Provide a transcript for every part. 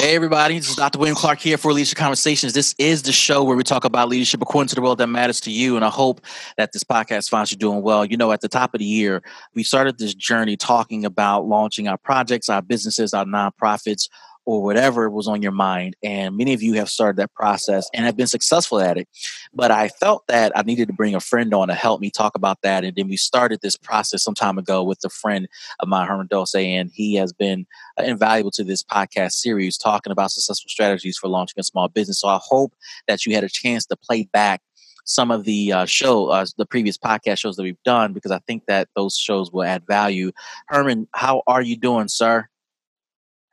Hey, everybody. This is Dr. William Clark here for Leadership Conversations. This is the show where we talk about leadership according to the world that matters to you. And I hope that this podcast finds you doing well. You know, at the top of the year, we started this journey talking about launching our projects, our businesses, our nonprofits, or whatever was on your mind. And many of you have started that process and have been successful at it. But I felt that I needed to bring a friend on to help me talk about that. And then we started this process some time ago with a friend of mine, Herman Dulce, and he has been uh, invaluable to this podcast series talking about successful strategies for launching a small business. So I hope that you had a chance to play back some of the uh, show, uh, the previous podcast shows that we've done, because I think that those shows will add value. Herman, how are you doing, sir?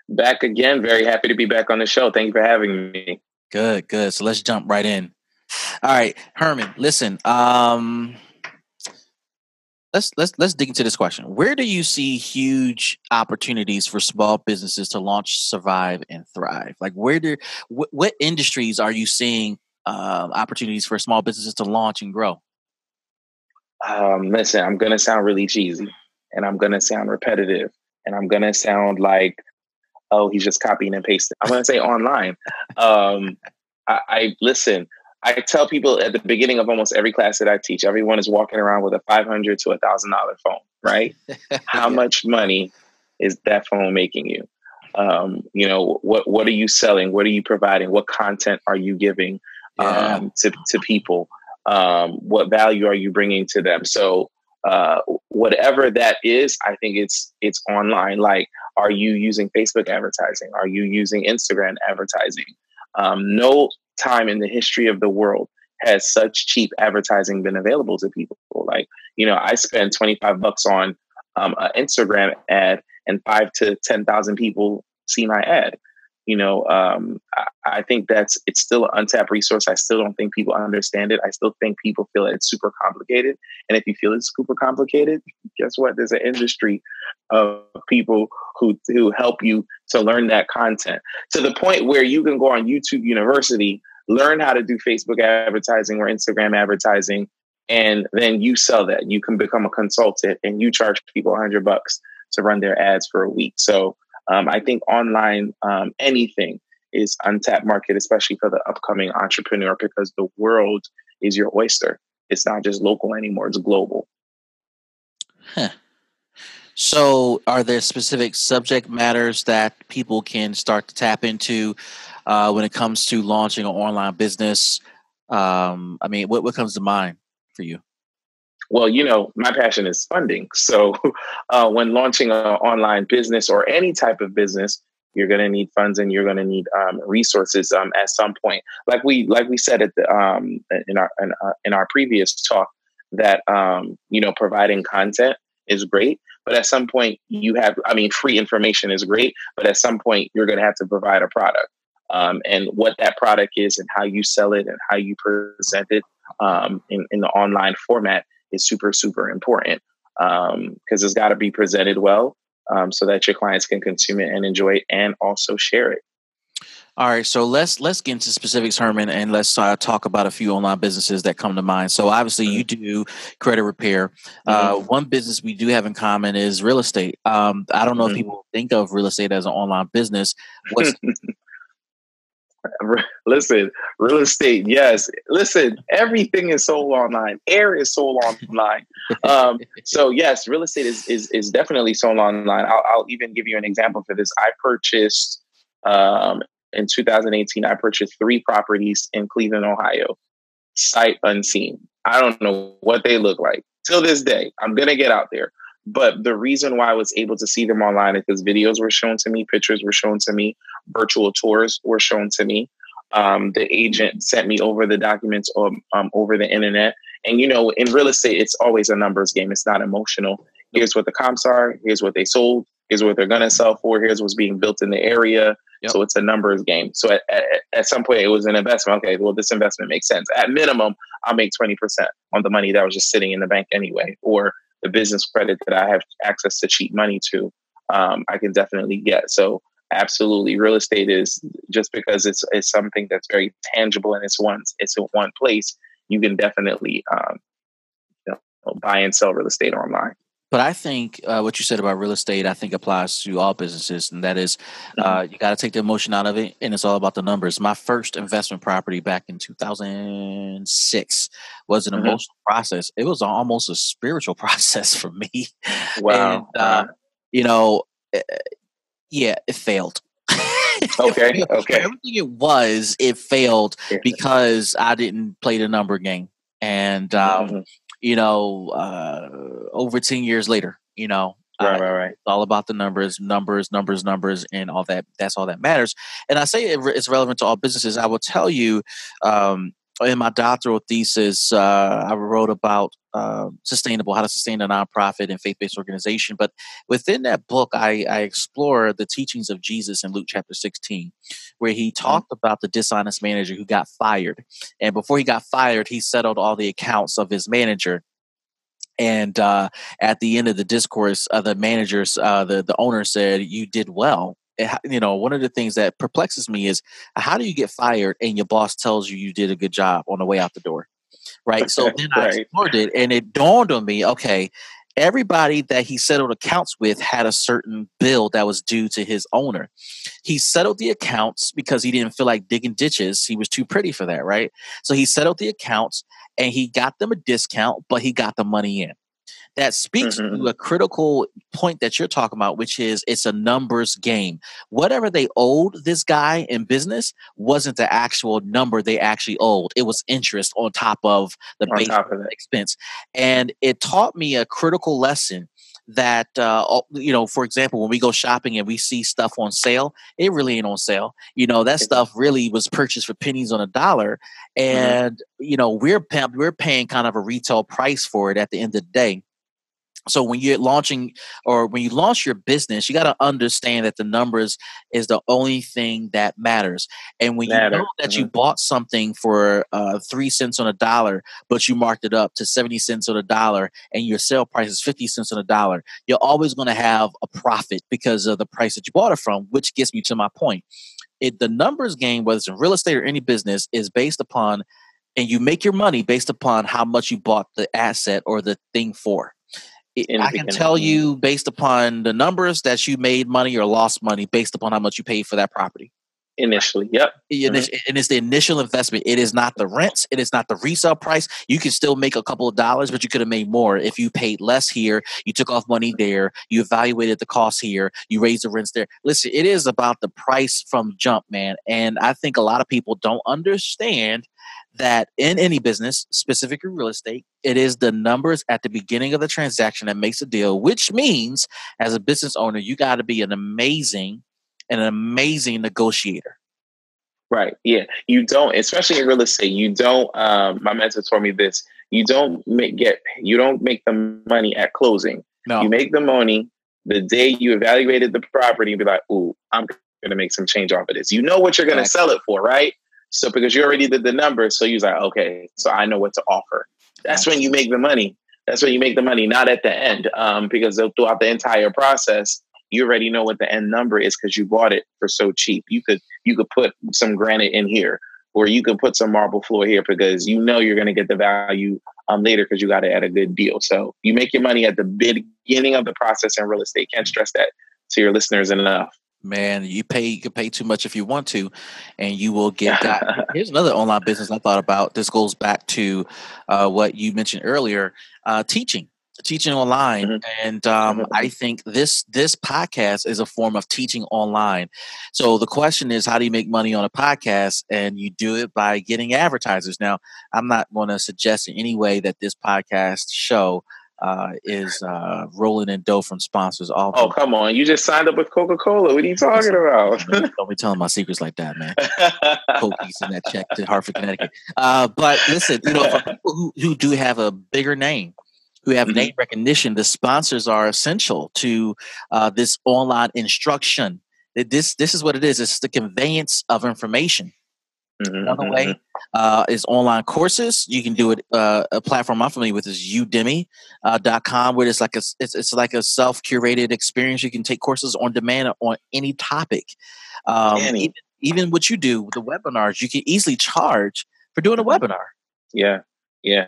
Back again. Very happy to be back on the show. Thank you for having me. Good, good. So let's jump right in. All right, Herman, listen. Um let's let's let's dig into this question. Where do you see huge opportunities for small businesses to launch, survive, and thrive? Like where do wh- what industries are you seeing uh, opportunities for small businesses to launch and grow? Um, listen, I'm gonna sound really cheesy, and I'm gonna sound repetitive, and I'm gonna sound like oh, he's just copying and pasting. I'm going to say online. Um, I, I, listen. I tell people at the beginning of almost every class that I teach, everyone is walking around with a five hundred to a thousand dollar phone, right? How yeah. much money is that phone making you? Um, you know, what what are you selling? What are you providing? What content are you giving yeah. um, to to people? Um, what value are you bringing to them? So uh, whatever that is, I think it's it's online. Like, are you using Facebook advertising? Are you using Instagram advertising? Um, no time in the history of the world has such cheap advertising been available to people. Like, you know, I spend twenty five bucks on um, an Instagram ad, and five to ten thousand people see my ad you know, um, I, I, think that's it's still an untapped resource. I still don't think people understand it. I still think people feel it's super complicated. And if you feel it's super complicated, guess what? There's an industry of people who who help you to learn that content to the point where you can go on YouTube University, learn how to do Facebook advertising or Instagram advertising, and then you sell that. You can become a consultant and you charge people a hundred bucks to run their ads for a week. So um, I think online um, anything is untapped market, especially for the upcoming entrepreneur, because the world is your oyster. It's not just local anymore; it's global. So, are there specific subject matters that people can start to tap into uh, when it comes to launching an online business? Um, I mean, what, what comes to mind for you? Well, you know, my passion is funding. So uh, when launching an online business or any type of business, you're going to need funds and you're going to need um, resources um, at some point. Like we like we said at the um, in our in, uh, in, our previous talk that um, you know providing content is great, but at some point you have I mean free information is great, but at some point you're going to have to provide a product. Um, and what that product is and how you sell it and how you present it um, in, in the online format is super, super important because um, it's got to be presented well um, so that your clients can consume it and enjoy it and also share it. All right, so let's let's get into specifics, Herman, and let's uh, talk about a few online businesses that come to mind. So obviously, you do credit repair. Uh, mm-hmm. One business we do have in common is real estate. Um, I don't know mm-hmm. if people think of real estate as an online business. What's listen, real estate, yes. Listen, everything is sold online. Air is sold online. Um, so yes, real estate is is is definitely sold online. I'll, I'll even give you an example for this. I purchased um, in 2018. I purchased three properties in Cleveland, Ohio, sight unseen. I don't know what they look like till this day. I'm gonna get out there. But the reason why I was able to see them online is because videos were shown to me, pictures were shown to me, virtual tours were shown to me. Um, the agent sent me over the documents um, um, over the internet. And you know, in real estate, it's always a numbers game. It's not emotional. Here's what the comps are. Here's what they sold. Here's what they're gonna sell for. Here's what's being built in the area. Yep. So it's a numbers game. So at, at, at, some point, it was an investment. Okay, well, this investment makes sense. At minimum, I'll make twenty percent on the money that was just sitting in the bank anyway, or the business credit that I have access to cheap money to, um, I can definitely get. So absolutely, real estate is just because it's it's something that's very tangible and it's one it's in one place. You can definitely um, you know, buy and sell real estate online. But I think uh, what you said about real estate, I think applies to all businesses, and that is, Mm-hmm. uh, you got to take the emotion out of it, and it's all about the numbers. My first investment property back in 2006 was an Mhm. emotional process. It was almost a spiritual process for me. Wow. And, uh, you know, eh, yeah, it failed. Okay, okay. Everything it was, it failed Yeah. because I didn't play the number game, and um, Mhm. You know, uh, over 10 years later, you know, Right, uh, right, right. it's all about the numbers, numbers, numbers, numbers, and all that. That's all that matters. And I say it, it's relevant to all businesses. I will tell you, um, in my doctoral thesis, uh, I wrote about uh, sustainable, how to sustain a nonprofit and faith-based organization. But within that book, I, I explore the teachings of Jesus in Luke chapter 16, where he talked about the dishonest manager who got fired. And before he got fired, he settled all the accounts of his manager and uh, at the end of the discourse, uh, the managers, uh, the the owner said, "You did well." You know, one of the things that perplexes me is how do you get fired and your boss tells you you did a good job on the way out the door, right? So then I explored it, and it dawned on me, okay. Everybody that he settled accounts with had a certain bill that was due to his owner. He settled the accounts because he didn't feel like digging ditches. He was too pretty for that, right? So he settled the accounts and he got them a discount, but he got the money in. That speaks Mhm. to a critical point that you're talking about, which is it's a numbers game. Whatever they owed this guy in business wasn't the actual number they actually owed. It was interest on top of the On base of expense. And it taught me a critical lesson that, uh, you know, for example, when we go shopping and we see stuff on sale, it really ain't on sale. You know, that stuff really was purchased for pennies on a dollar. And, you know, we're, we're paying kind of a retail price for it at the end of the day. So when you're launching or when you launch your business, you got to understand that the numbers is the only thing that matters. And when you know that you bought something for uh, three cents on a dollar, but you marked it up to 70 cents on a dollar and your sale price is 50 cents on a dollar, you're always going to have a profit because of the price that you bought it from, which gets me to my point. It, the numbers game, whether it's in real estate or any business, is based upon, and you make your money based upon how much you bought the asset or the thing for. I can tell you based upon the numbers that you made money or lost money based upon how much you paid for that property. Initially. Yep. And it's- mm-hmm. and it's the initial investment. It is not the rents. It is not the resale price. You can still make a couple of dollars, but you could have made more if you paid less here. You took off money there. You evaluated the cost here. You raised the rents there. Listen, it is about the price from jump, man. And I think a lot of people don't understand that in any business, specifically real estate, it is the numbers at the beginning of the transaction that makes a deal, which means as a business owner, you got to be an amazing, an amazing negotiator. Right. Yeah. You don't, especially in real estate, you don't, um, my mentor told me this, you don't make, get, you don't make the money at closing. No, You make the money the day you evaluated the property and be like, ooh, I'm going to make some change off of this. You know what you're going to Exactly. sell it for, right? So because you already did the numbers, so you're like, okay, so I know what to offer. That's when you make the money. That's when you make the money, not at the end, um, because throughout the entire process, you already know what the end number is because you bought it for so cheap. You could you could put some granite in here, or you could put some marble floor here because you know you're going to get the value um, later because you got it at a good deal. So you make your money at the beginning of the process in real estate. Can't stress that to your listeners enough. Man, you pay you can pay too much if you want to, and you will get that. Here's another online business I thought about. This goes back to uh, what you mentioned earlier, uh, teaching. Teaching online, Mhm. and um, Mhm. I think this this podcast is a form of teaching online. So the question is, how do you make money on a podcast? And you do it by getting advertisers. Now, I'm not going to suggest in any way that this podcast show uh, is uh, rolling in dough from sponsors. All Oh come on! You just signed up with Coca Cola. What are you talking about? don't be telling my secrets like that, man. Cokies in that check to Hartford, Connecticut. Uh, but listen, you know, for people who, who do have a bigger name, who have Mhm. name recognition, the sponsors are essential to uh, this online instruction. This this is what it is. It's the conveyance of information. Mhm, Another mhm, way uh, is online courses. You can do it. Uh, a platform I'm familiar with is Udemy.com, uh, dot com, where it's like a it's, it's like a self curated experience. You can take courses on demand on any topic. Um, even, even what you do with the webinars, you can easily charge for doing a Mhm. webinar. Yeah, yeah.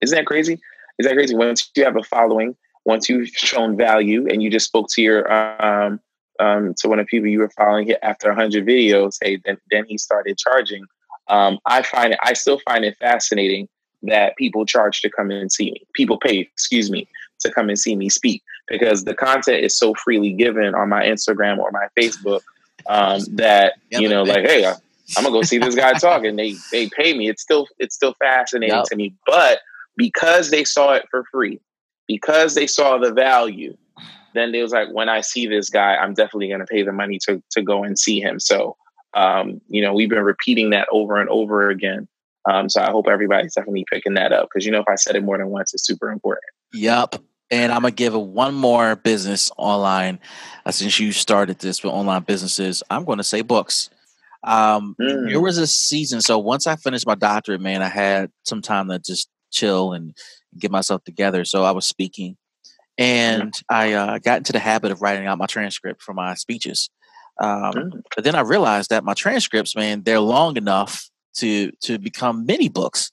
Isn't that crazy? Is that crazy? Once you have a following, once you've shown value and you just spoke to your um, um, to one of the people you were following after 100 videos, hey, then then he started charging. Um, I find it, I still find it fascinating that people charge to come and see me. People pay, excuse me, to come and see me speak because the content is so freely given on my Instagram or my Facebook um, that yeah, you know, like, hey, I, I'm gonna go see this guy talk, and they they pay me. It's still it's still fascinating yep. to me, but because they saw it for free, because they saw the value, then they was like, when I see this guy, I'm definitely gonna pay the money to to go and see him. So, um, you know, we've been repeating that over and over again. Um, so I hope everybody's definitely picking that up because you know if I said it more than once, it's super important. Yep. And I'm gonna give it one more business online. Uh, since you started this with online businesses, I'm going to say books. Um, mm. There was a season. So once I finished my doctorate, man, I had some time to just chill and get myself together. So I was speaking, and. I uh, got into the habit of writing out my transcript for my speeches. Um, mm. But then I realized that my transcripts, man, they're long enough to to become mini books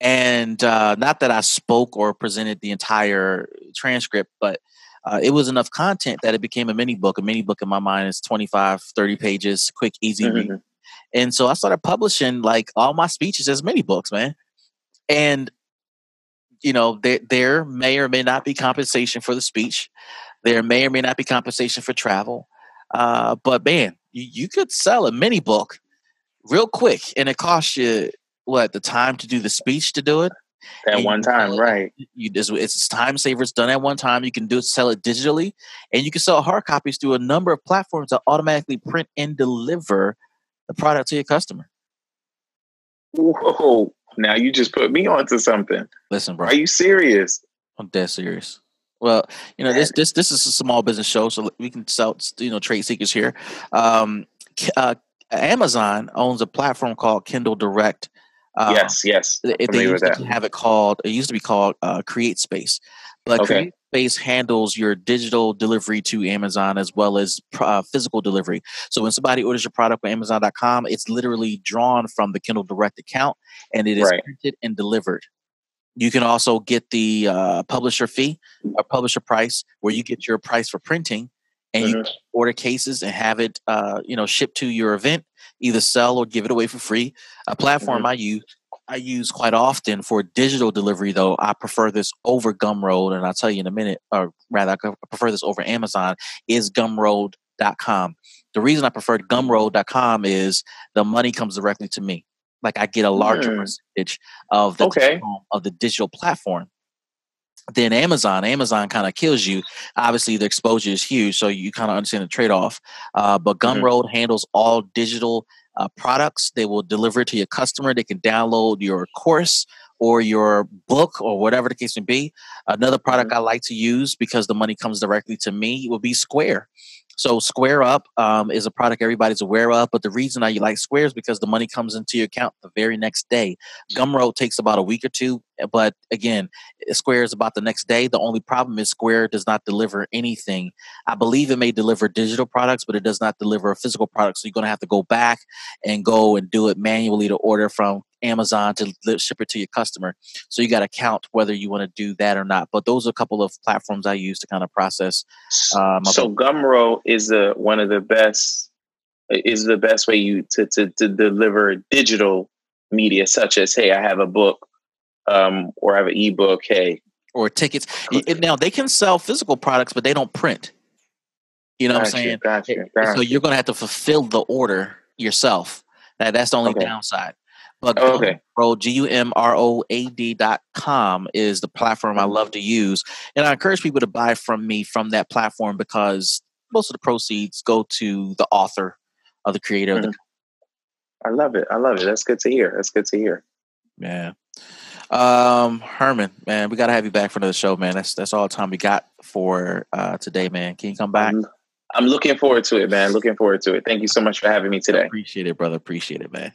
and uh, not that I spoke or presented the entire transcript, but uh, it was enough content that it became a mini book. A mini book in my mind is 25, 30 pages, quick, easy mm-hmm. read. And so I started publishing like all my speeches as mini books, man. And you know, there there may or may not be compensation for the speech. There may or may not be compensation for travel. Uh, but man, you, you could sell a mini book real quick, and it costs you what the time to do the speech to do it at and one time, right? You it's, it's time saver. It's done at one time. You can do it, sell it digitally, and you can sell hard copies through a number of platforms that automatically print and deliver the product to your customer. Whoa! Now you just put me onto something. Listen, bro. Are you serious? I'm dead serious. Well, you know this this this is a small business show, so we can sell you know trade secrets here. Um, uh, Amazon owns a platform called Kindle Direct um, yes, yes. It, they used to have it called. It used to be called uh, Create Space, but okay. Create Space handles your digital delivery to Amazon as well as uh, physical delivery. So when somebody orders your product on Amazon.com, it's literally drawn from the Kindle Direct account and it is right. printed and delivered. You can also get the uh, publisher fee or publisher price, where you get your price for printing, and mm-hmm. you order cases and have it, uh, you know, shipped to your event either sell or give it away for free. A platform mm-hmm. I use I use quite often for digital delivery, though. I prefer this over Gumroad, and I'll tell you in a minute, or rather, I prefer this over Amazon, is gumroad.com. The reason I prefer gumroad.com is the money comes directly to me. Like I get a larger mm. percentage of the okay. of the digital platform then Amazon, Amazon kind of kills you. Obviously, the exposure is huge, so you kind of understand the trade off. Uh, but Gumroad mm-hmm. handles all digital uh, products. They will deliver it to your customer. They can download your course or your book or whatever the case may be. Another product mm-hmm. I like to use because the money comes directly to me would be Square. So Square Up um, is a product everybody's aware of, but the reason I like Square is because the money comes into your account the very next day. Gumroad takes about a week or two, eh, but again, eh, Square is about the next day. The only problem is Square does not deliver anything. I believe it may deliver digital products, but it does not deliver a physical product. So you're going to have to go back and go and do it manually to order from Amazon to ship it to your customer. So you got to count whether you want to do that or not. But those are a couple of platforms I use to kind of process. Um, so Gumroad is the one of the best is the best way you to, to, to deliver digital media, such as hey, I have a book um, or I have an ebook. Hey, or tickets. Now they can sell physical products, but they don't print. You know gotcha, what I'm saying? Gotcha, gotcha. So you're going to have to fulfill the order yourself. That, that's the only okay. downside. But oh, okay. Gumroad, G U M R O A D dot com is the platform I love to use. And I encourage people to buy from me from that platform because most of the proceeds go to the author of the creator mm-hmm. of the mm-hmm. I love it. I love it. That's good to hear. That's good to hear. Yeah. Um, Herman, man, we gotta have you back for another show, man. That's that's all the time we got for uh today, man. Can you come back? I'm, I'm looking forward to it, man. Looking forward to it. Thank you so much for having me today. Appreciate it, brother. Appreciate it, man.